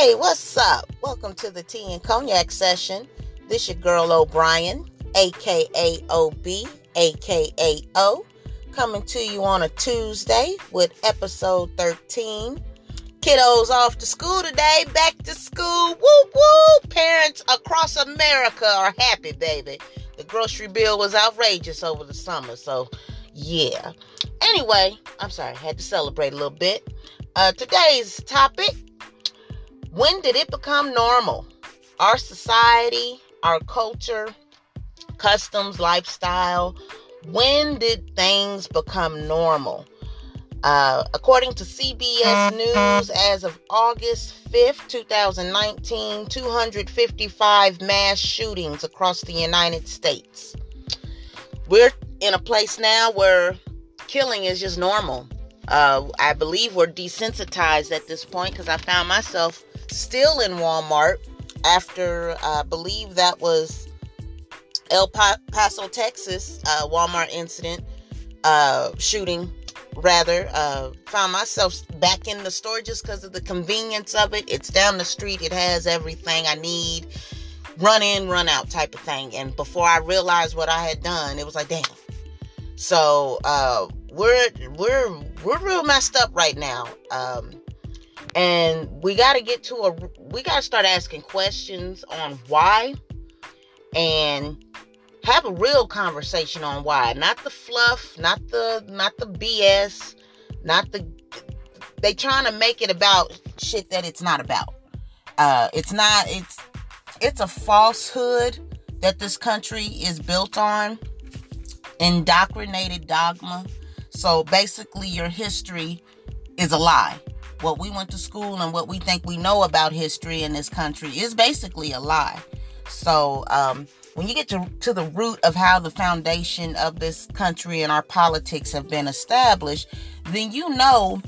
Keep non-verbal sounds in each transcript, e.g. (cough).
Hey, what's up? Welcome to the Tea and Cognac session. This your girl O'Brien, aka OB, aka O, coming to you on a Tuesday with episode 13. Kiddos off to school today, back to school. Woo woo! Parents across America are happy, baby. The grocery bill was outrageous over the summer, so yeah. Anyway, I'm sorry, had to celebrate a little bit. Uh, today's topic when did it become normal? Our society, our culture, customs, lifestyle. When did things become normal? Uh, according to CBS News, as of August 5th, 2019, 255 mass shootings across the United States. We're in a place now where killing is just normal. Uh, I believe we're desensitized at this point because I found myself still in Walmart after I believe that was El Paso, Texas uh, Walmart incident uh, shooting. Rather, uh, found myself back in the store just because of the convenience of it. It's down the street. It has everything I need. Run in, run out type of thing. And before I realized what I had done, it was like, damn. So uh, we're we're we're real messed up right now. Um, and we got to get to a we got to start asking questions on why and have a real conversation on why. Not the fluff not the not the bs not the they trying to make it about shit that it's not about. Uh it's not it's it's a falsehood that this country is built on. Indoctrinated dogma so basically your history is a lie what we went to school and what we think we know about history in this country is basically a lie. So, um, when you get to, to the root of how the foundation of this country and our politics have been established, then you know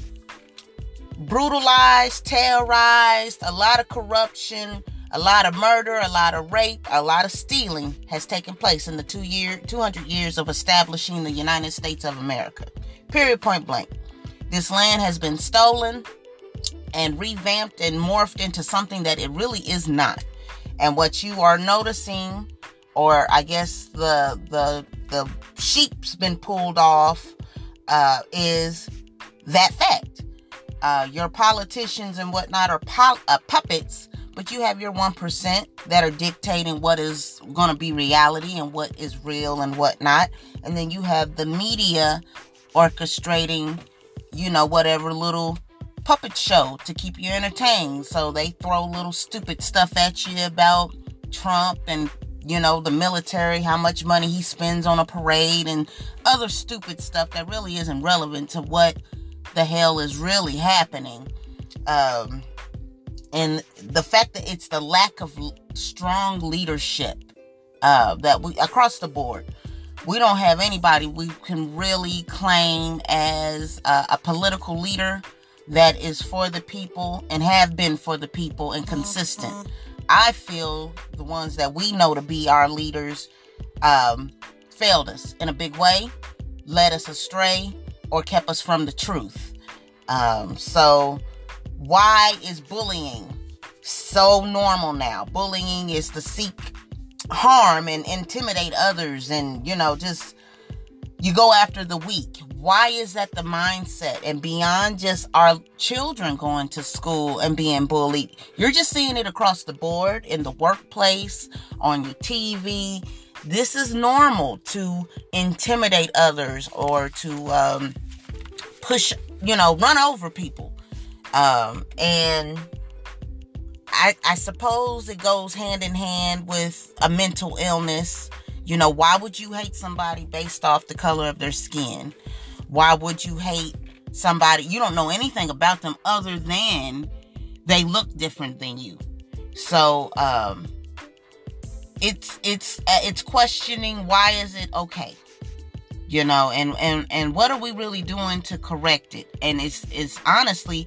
brutalized, terrorized, a lot of corruption, a lot of murder, a lot of rape, a lot of stealing has taken place in the two year, 200 years of establishing the United States of America. Period, point blank. This land has been stolen, and revamped and morphed into something that it really is not. And what you are noticing, or I guess the the the sheep's been pulled off, uh, is that fact. Uh, your politicians and whatnot are pol- uh, puppets, but you have your 1% that are dictating what is going to be reality and what is real and whatnot. And then you have the media orchestrating, you know, whatever little puppet show to keep you entertained. So they throw little stupid stuff at you about Trump and you know the military, how much money he spends on a parade and other stupid stuff that really isn't relevant to what the hell is really happening. Um, and the fact that it's the lack of strong leadership uh, that we across the board we don't have anybody we can really claim as uh, a political leader that is for the people and have been for the people and consistent. I feel the ones that we know to be our leaders um, failed us in a big way, led us astray, or kept us from the truth. Um, so, why is bullying so normal now? Bullying is to seek harm and intimidate others and, you know, just you go after the weak. Why is that the mindset? And beyond just our children going to school and being bullied, you're just seeing it across the board in the workplace, on your TV. This is normal to intimidate others or to um, push, you know, run over people. Um, and I, I suppose it goes hand in hand with a mental illness you know, why would you hate somebody based off the color of their skin? Why would you hate somebody? You don't know anything about them other than they look different than you. So, um, it's it's uh, it's questioning why is it okay you know and and and what are we really doing to correct it and it's it's honestly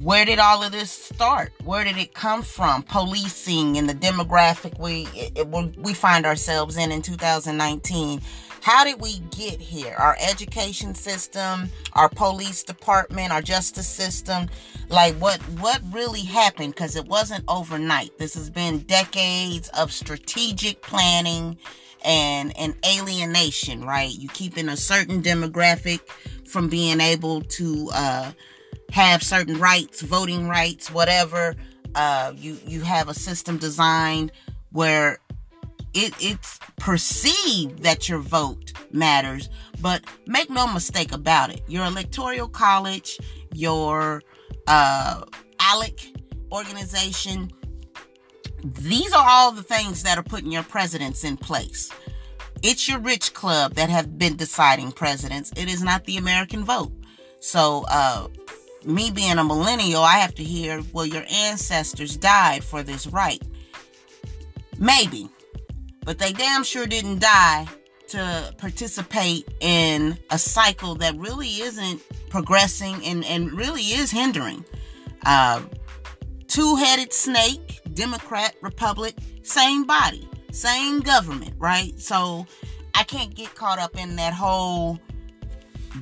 where did all of this start? Where did it come from? Policing and the demographic we it, we find ourselves in in 2019. How did we get here? Our education system, our police department, our justice system, like what what really happened because it wasn't overnight. This has been decades of strategic planning and and alienation, right? You keeping a certain demographic from being able to uh, have certain rights, voting rights, whatever. Uh, you you have a system designed where it, it's perceived that your vote matters, but make no mistake about it. Your electoral college, your uh, ALEC organization, these are all the things that are putting your presidents in place. It's your rich club that have been deciding presidents. It is not the American vote. So, uh, me being a millennial, I have to hear, well, your ancestors died for this right. Maybe. But they damn sure didn't die to participate in a cycle that really isn't progressing and, and really is hindering. Uh, Two headed snake, Democrat, Republic, same body, same government, right? So I can't get caught up in that whole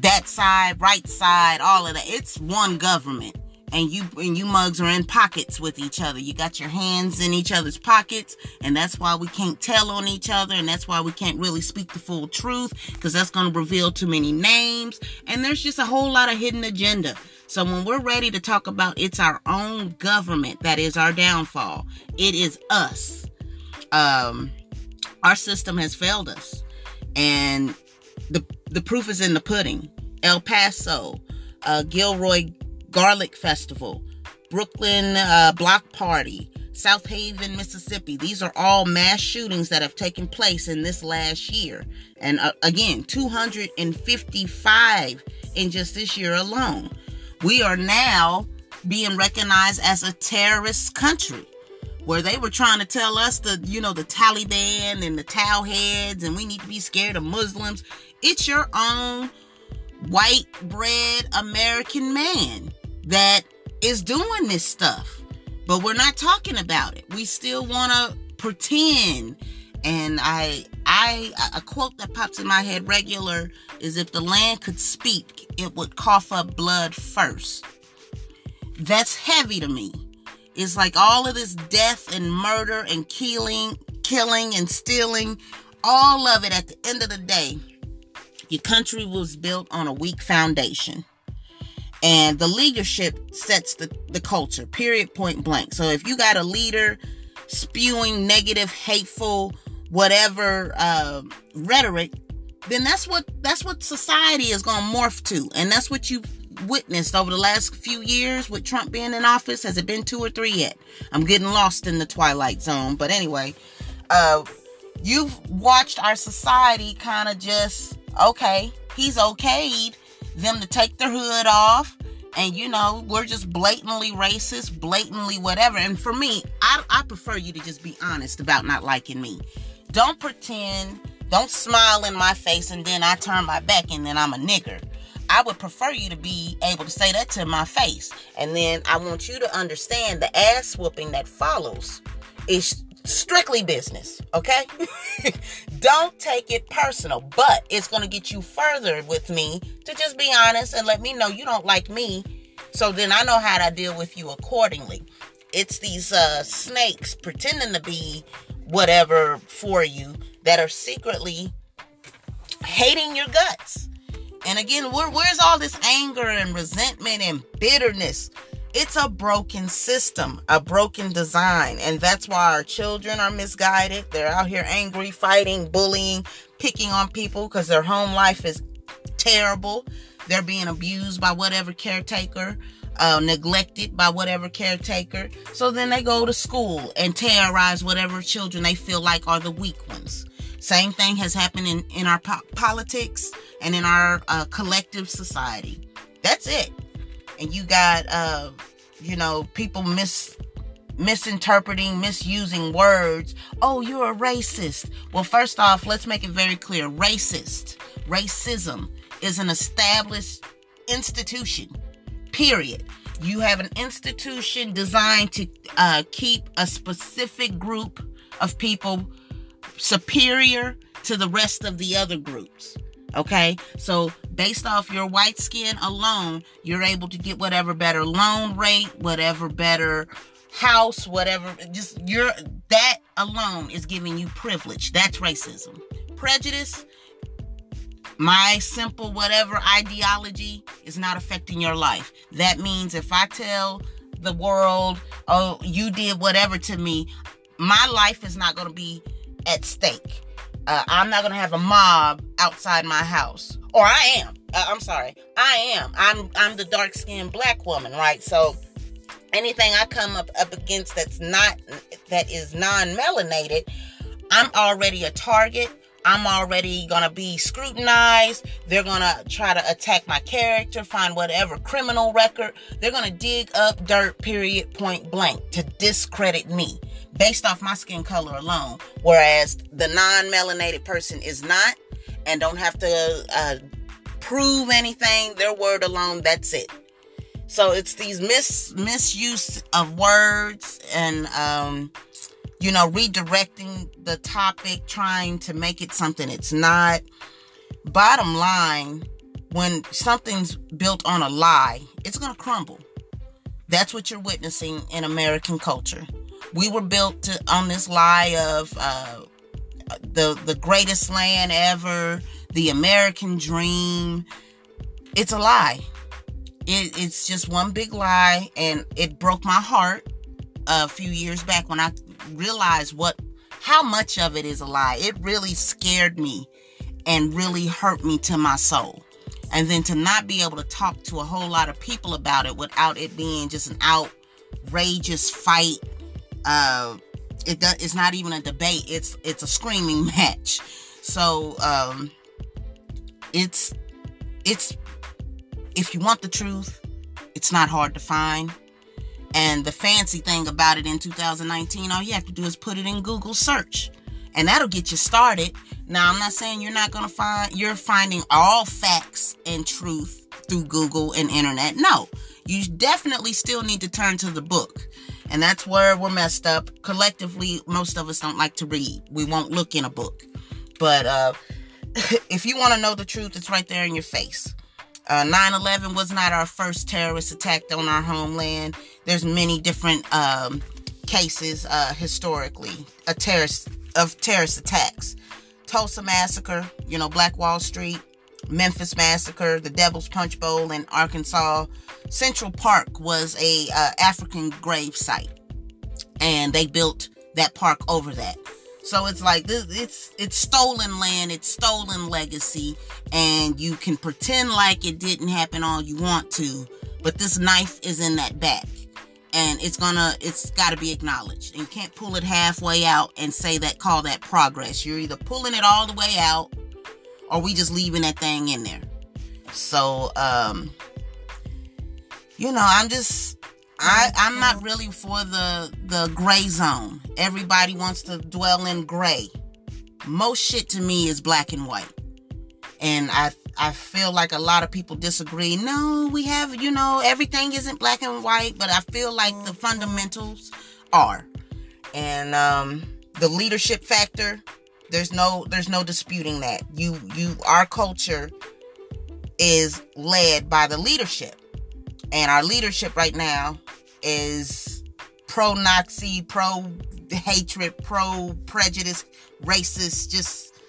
that side, right side, all of that. It's one government and you and you mugs are in pockets with each other. You got your hands in each other's pockets, and that's why we can't tell on each other, and that's why we can't really speak the full truth because that's going to reveal too many names, and there's just a whole lot of hidden agenda. So when we're ready to talk about it's our own government that is our downfall, it is us. Um, our system has failed us, and the the proof is in the pudding. El Paso, uh, Gilroy Garlic Festival, Brooklyn uh, Block Party, Southaven, Mississippi. These are all mass shootings that have taken place in this last year. And uh, again, 255 in just this year alone. We are now being recognized as a terrorist country where they were trying to tell us the you know the Taliban and the towheads and we need to be scared of Muslims. It's your own white bread American man that is doing this stuff. But we're not talking about it. We still want to pretend. And I, I, a quote that pops in my head regular is if the land could speak, it would cough up blood first. That's heavy to me. It's like all of this death and murder and killing, killing and stealing, all of it at the end of the day, your country was built on a weak foundation. And the leadership sets the, the culture period point blank. So if you got a leader spewing negative hateful whatever uh, rhetoric then that's what that's what society is going to morph to. And that's what you witnessed over the last few years with trump being in office? Has it been two or three yet? I'm getting lost in the twilight zone but anyway uh, you've watched our society kind of just okay he's okayed them to take their hood off and you know we're just blatantly racist blatantly whatever. And for me I, I prefer you to just be honest about not liking me. Don't pretend don't smile in my face and then i turn my back and then i'm a nigger i would prefer you to be able to say that to my face and then i want you to understand the ass whooping that follows is strictly business, okay? (laughs) Don't take it personal, but it's going to get you further with me to just be honest and let me know you don't like me. So then I know how to deal with you accordingly. It's these uh, snakes pretending to be whatever for you that are secretly hating your guts. And again, where, where's all this anger and resentment and bitterness? It's a broken system, a broken design. And that's why our children are misguided. They're out here angry, fighting, bullying, picking on people because their home life is terrible. They're being abused by whatever caretaker, uh, neglected by whatever caretaker. So then they go to school and terrorize whatever children they feel like are the weak ones. Same thing has happened in, in our po- politics and in our uh, collective society. That's it. And you got uh you know people mis misinterpreting misusing words. Oh you're a racist. Well first off let's make it very clear. Racist. Racism is an established institution period. You have an institution designed to uh, keep a specific group of people superior to the rest of the other groups. Okay, so based off your white skin alone, you're able to get whatever better loan rate, whatever better house, whatever. Just your that alone is giving you privilege. That's racism. Prejudice, my simple whatever ideology is not affecting your life. That means if I tell the world, oh, you did whatever to me, my life is not going to be at stake. Uh, I'm not to have a mob outside my house. Or I am. Uh, I'm sorry. I am. I'm I'm the dark skinned black woman, right? So anything I come up, up against that's not that is non-melanated, I'm already a target. I'm already gonna be scrutinized. They're gonna try to attack my character, find whatever criminal record. They're gonna dig up dirt, period, point blank, to discredit me based off my skin color alone. Whereas the non melanated person is not and don't have to uh, prove anything. Their word alone, that's it. So it's these mis misuse of words and um, you know redirecting the topic, trying to make it something it's not. Bottom line, when something's built on a lie, it's gonna crumble. That's what you're witnessing in American culture. We were built to, on this lie of uh, the the greatest land ever, the American dream. It's a lie it, it's just one big lie, and it broke my heart a few years back when I realized what how much of it is a lie. It really scared me and really hurt me to my soul. And then to not be able to talk to a whole lot of people about it without it being just an outrageous fight. Uh, it it's not even a debate. It's it's a screaming (laughs) match. So um, it's it's if you want the truth, it's not hard to find. And the fancy thing about it in 2019, all you have to do is put it in Google search. And that'll get you started. Now, I'm not saying you're not going to find, you're finding all facts and truth through Google and internet. No, you definitely still need to turn to the book. And that's where we're messed up. Collectively, most of us don't like to read. We won't look in a book. But uh, (laughs) if you want to know the truth, it's right there in your face. Uh, 9/11 was not our first terrorist attack on our homeland. There's many different um, cases uh, historically a terrorist of terrorist attacks. Tulsa massacre, you know, Black Wall Street, Memphis massacre, the Devil's Punch Bowl in Arkansas. Central Park was a uh, African grave site, and they built that park over that. So it's like this it's it's stolen land, it's stolen legacy, and you can pretend like it didn't happen all you want to, but this knife is in that back. And it's gonna it's gotta be acknowledged. And you can't pull it halfway out and say that call that progress. You're either pulling it all the way out or we just leaving that thing in there. So um you know, I'm just I, I'm not really for the the gray zone. Everybody wants to dwell in gray. Most shit to me is black and white. And I I feel like a lot of people disagree. No, we have, you know, everything isn't black and white, but I feel like the fundamentals are. And um the leadership factor, there's no there's no disputing that. You you our culture is led by the leadership and our leadership right now is pro Nazi, pro hatred, pro prejudice, racist, just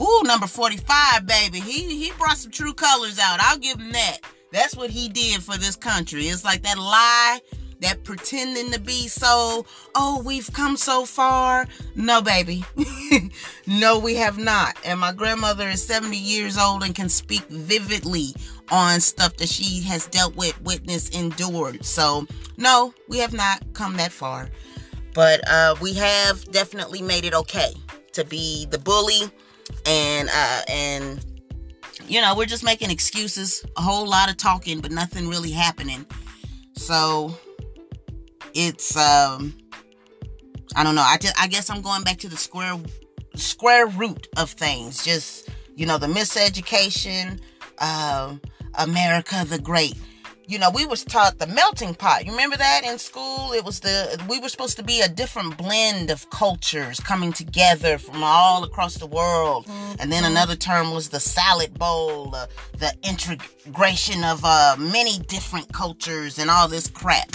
ooh, number 45, baby. He he brought some true colors out. I'll give him that. That's what he did for this country. It's like that lie that pretending to be so, oh, we've come so far. No, baby. (laughs) no, we have not. And my grandmother is 70 years old and can speak vividly on stuff that she has dealt with, witnessed, endured. So, no, we have not come that far. But uh, we have definitely made it okay to be the bully and uh, and you know we're just making excuses a whole lot of talking but nothing really happening so it's um I don't know. I just I guess I'm going back to the square square root of things. Just you know the miseducation, uh, America the Great. you know, we was taught the melting pot. You remember that in school? It was the we were supposed to be a different blend of cultures coming together from all across the world. Mm-hmm. And then another term was the salad bowl, uh, the integration of uh, many different cultures and all this crap.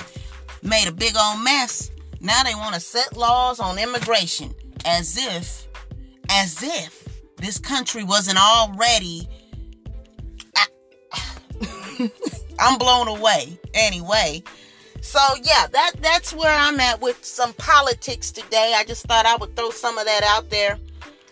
Made a big old mess. Now they want to set laws on immigration as if as if this country wasn't already I'm blown away. Anyway, so yeah, that that's where I'm at with some politics today. I just thought I would throw some of that out there.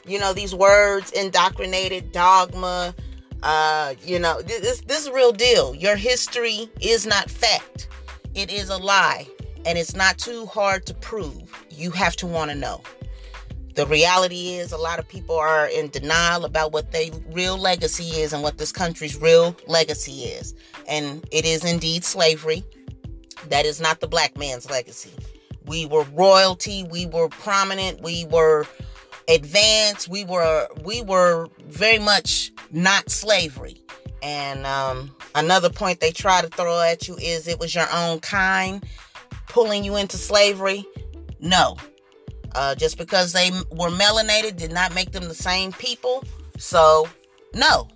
You know, these words, indoctrinated, dogma. Uh, you know, this this is real deal. Your history is not fact. It is a lie, and it's not too hard to prove. You have to want to know. The reality is, a lot of people are in denial about what their real legacy is and what this country's real legacy is. And it is indeed slavery. That is not the black man's legacy. We were royalty, we were prominent, we were advanced, we were we were very much not slavery. And um, another point they try to throw at you is it was your own kind pulling you into slavery. No, uh, just because they were melanated did not make them the same people. So, no.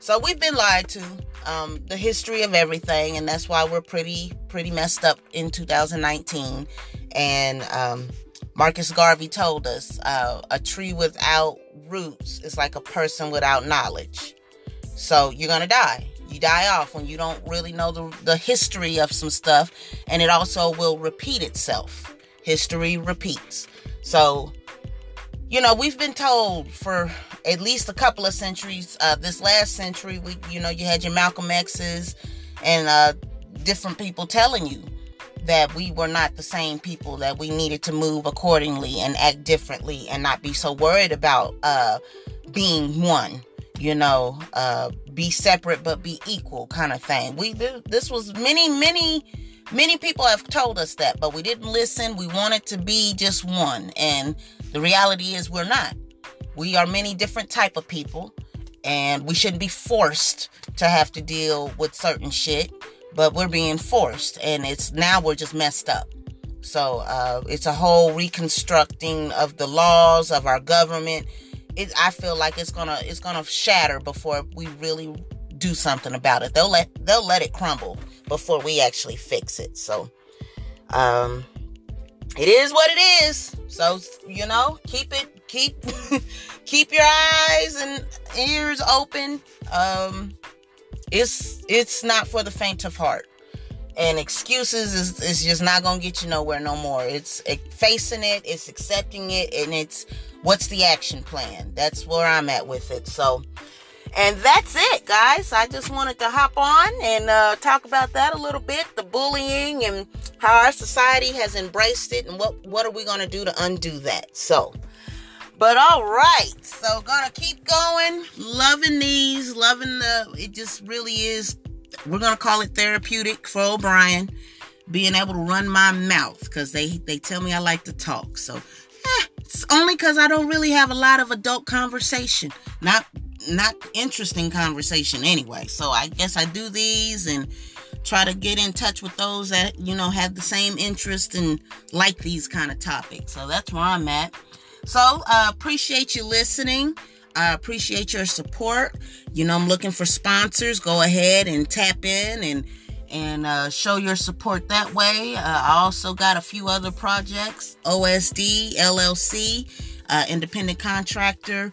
So we've been lied to. Um, the history of everything, and that's why we're pretty pretty messed up in 2019. And um, Marcus Garvey told us, uh, a tree without roots is like a person without knowledge. So you're gonna die. You die off when you don't really know the, the history of some stuff, and it also will repeat itself. History repeats. So, you know, we've been told for at least a couple of centuries. Uh, this last century, we, you know, you had your Malcolm X's and uh, different people telling you that we were not the same people, that we needed to move accordingly and act differently and not be so worried about uh, being one, you know, uh, be separate but be equal kind of thing. We this was many, many Many people have told us that, but we didn't listen. We wanted to be just one. And the reality is we're not. We are many different type of people and we shouldn't be forced to have to deal with certain shit, but we're being forced and it's now we're just messed up. So uh, it's a whole reconstructing of the laws of our government. It, I feel like it's gonna it's gonna shatter before we really do something about it. They'll let they'll let it crumble before we actually fix it. So um it is what it is. So you know, keep it keep (laughs) keep your eyes and ears open. Um it's it's not for the faint of heart. And excuses is, is just not gonna get you nowhere no more. It's facing it, it's accepting it, and it's what's the action plan. That's where I'm at with it. So and that's it, guys. I just wanted to hop on and uh, talk about that a little bit the bullying and how our society has embraced it and what, what are we going to do to undo that. So, but all right. So, gonna keep going. Loving these, loving the, it just really is, we're going to call it therapeutic for O'Brien. Being able to run my mouth because they, they tell me I like to talk. So, it's only because I don't really have a lot of adult conversation. Not not interesting conversation anyway. So I guess I do these and try to get in touch with those that you know have the same interest and like these kind of topics. So that's where I'm at. So uh, appreciate you listening. I appreciate your support. You know, I'm looking for sponsors. Go ahead and tap in and and uh, show your support that way. Uh, I also got a few other projects. OSD LLC, uh, independent contractor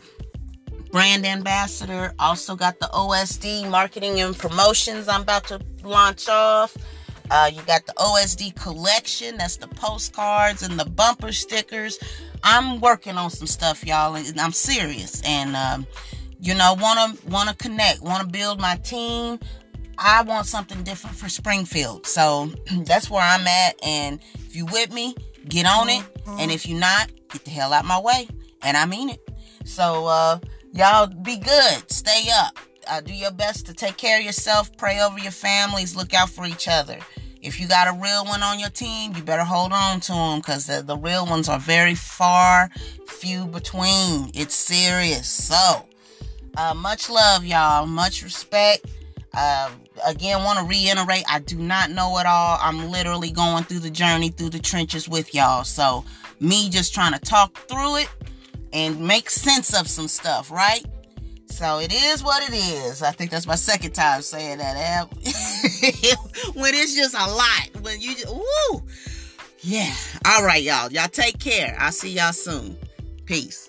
brand ambassador. Also got the OSD marketing and promotions I'm about to launch off. Uh, you got the OSD collection. That's the postcards and the bumper stickers. I'm working on some stuff, y'all, and I'm serious. And um, you know, wanna wanna connect, wanna build my team. I want something different for Springfield. So (clears throat) that's where I'm at. And if you with me, get on it. Mm-hmm. And if you're not, get the hell out my way. And I mean it. So uh Y'all be good. Stay up. Uh, do your best to take care of yourself. Pray over your families. Look out for each other. If you got a real one on your team, you better hold on to them because the, the real ones are very far, few between. It's serious. So, uh, much love, y'all. Much respect. Uh, again, want to reiterate, I do not know it all. I'm literally going through the journey, through the trenches with y'all. So, me just trying to talk through it and make sense of some stuff, right? So it is what it is. I think that's my second time saying that. (laughs) when it's just a lot. When you just, woo. Yeah. All right, y'all. Y'all take care. I'll see y'all soon. Peace.